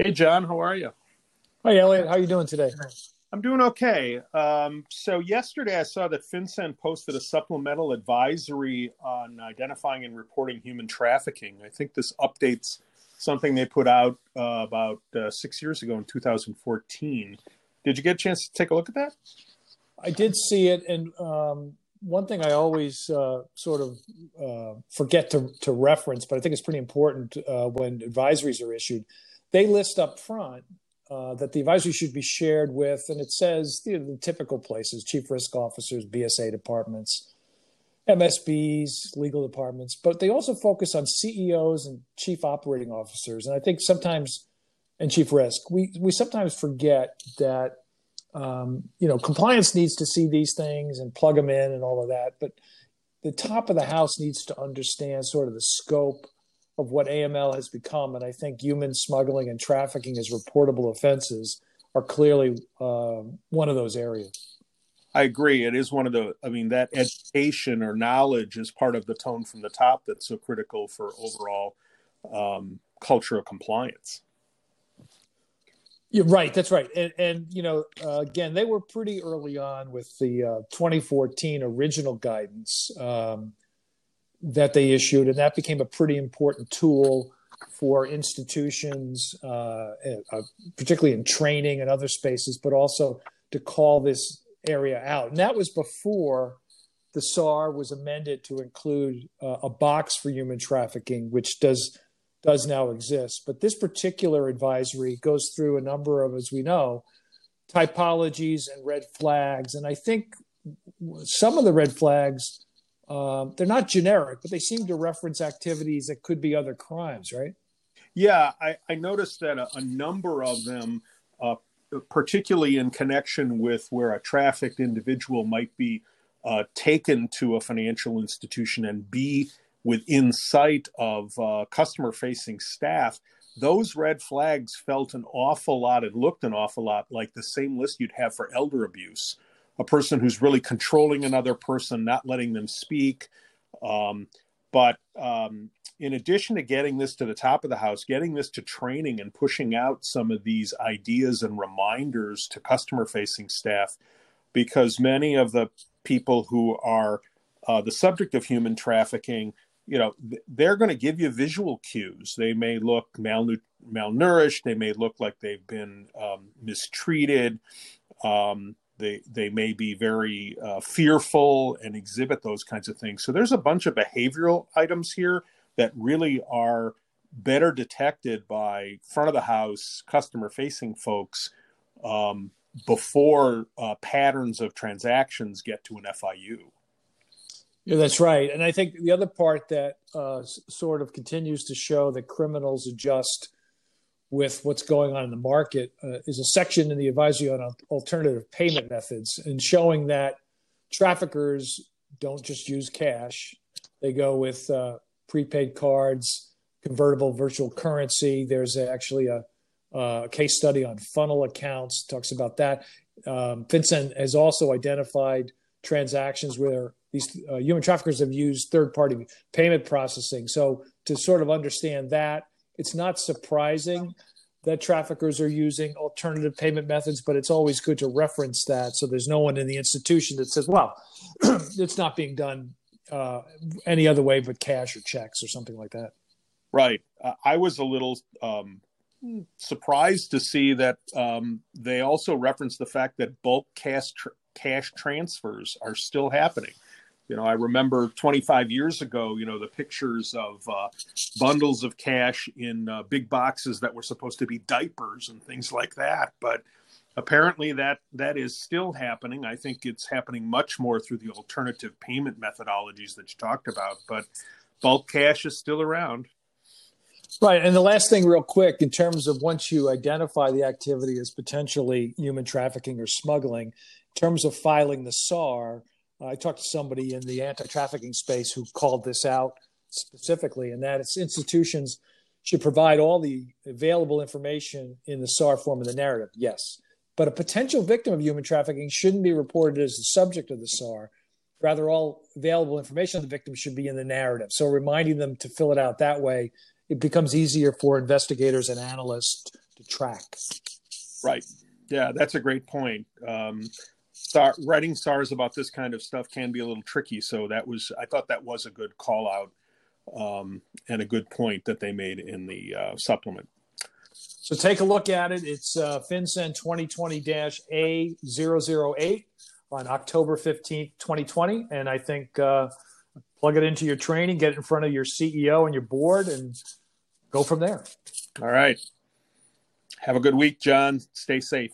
Hey, John, how are you? Hi, Elliot. How are you doing today? I'm doing okay. Um, so yesterday I saw that FinCEN posted a supplemental advisory on identifying and reporting human trafficking. I think this updates something they put out uh, about uh, six years ago in 2014. Did you get a chance to take a look at that? I did see it, and um, one thing I always uh, sort of uh, forget to, to reference, but I think it's pretty important uh, when advisories are issued. They list up front uh, that the advisory should be shared with, and it says you know, the typical places: chief risk officers, BSA departments, MSBs, legal departments. But they also focus on CEOs and chief operating officers, and I think sometimes, and chief risk, we we sometimes forget that um, you know compliance needs to see these things and plug them in and all of that, but the top of the house needs to understand sort of the scope of what AML has become. And I think human smuggling and trafficking as reportable offenses are clearly uh, one of those areas. I agree. It is one of the, I mean, that education or knowledge is part of the tone from the top that's so critical for overall um, culture of compliance. You're right. That's right. And, and you know, uh, again, they were pretty early on with the uh, 2014 original guidance. Um, that they issued, and that became a pretty important tool for institutions, uh, uh, particularly in training and other spaces, but also to call this area out. And that was before the SAR was amended to include uh, a box for human trafficking, which does does now exist. But this particular advisory goes through a number of, as we know, typologies and red flags. And I think some of the red flags um, they're not generic, but they seem to reference activities that could be other crimes, right? Yeah, I, I noticed that a, a, number of them, uh, particularly in connection with where a trafficked individual might be uh, taken to a financial institution and be within sight of uh, customer facing staff, those red flags felt an awful lot and looked an awful lot like the same list you'd have for elder abuse a person who's really controlling another person, not letting them speak. Um, but um, in addition to getting this to the top of the house, getting this to training and pushing out some of these ideas and reminders to customer facing staff, because many of the people who are uh, the subject of human trafficking, you know, they're going to give you visual cues. They may look malnourished, they may look like they've been um, mistreated. Um, they they may be very uh, fearful and exhibit those kinds of things. So there's a bunch of behavioral items here that really are better detected by front of the house customer facing folks um, before uh, patterns of transactions get to an FIU. Yeah, that's right. And I think the other part that uh, sort of continues to show that criminals adjust with what's going on in the market uh, is a section in the advisory on alternative payment methods and showing that traffickers don't just use cash. They go with uh, prepaid cards convertible virtual currency. There's actually a, a, case study on funnel accounts talks about that. Um, FinCEN has also identified transactions where these uh, human traffickers have used third party payment processing. So to sort of understand that it's not surprising that traffickers are using alternative payment methods, but it's always good to reference that so there's no one in the institution that says, well, it's not being done uh, any other way but cash or checks or something like that. Right. Uh, I was a little um, surprised to see that um, they also reference the fact that bulk cash, tr- cash transfers are still happening. You know, I remember 25 years ago, you know, the pictures of uh, bundles of cash in uh, big boxes that were supposed to be diapers and things like that. But apparently, that that is still happening. I think it's happening much more through the alternative payment methodologies that you talked about. But bulk cash is still around. Right. And the last thing, real quick, in terms of once you identify the activity as potentially human trafficking or smuggling, in terms of filing the SAR I talked to somebody in the anti-trafficking space who called this out specifically, and that its institutions should provide all the available information in the SAR form of the narrative. Yes, but a potential victim of human trafficking shouldn't be reported as the subject of the SAR. Rather, all available information of the victim should be in the narrative. So, reminding them to fill it out that way, it becomes easier for investigators and analysts to track. Right. Yeah, that's a great point. Um, SAR, writing SARs about this kind of stuff can be a little tricky. So that was, I thought that was a good call out um, and a good point that they made in the uh, supplement. So take a look at it. It's uh, FinCEN 2020-A008 on October 15th, 2020. And I think uh, plug it into your training, get it in front of your CEO and your board, and go from there. All right. Have a good week, John. Stay safe.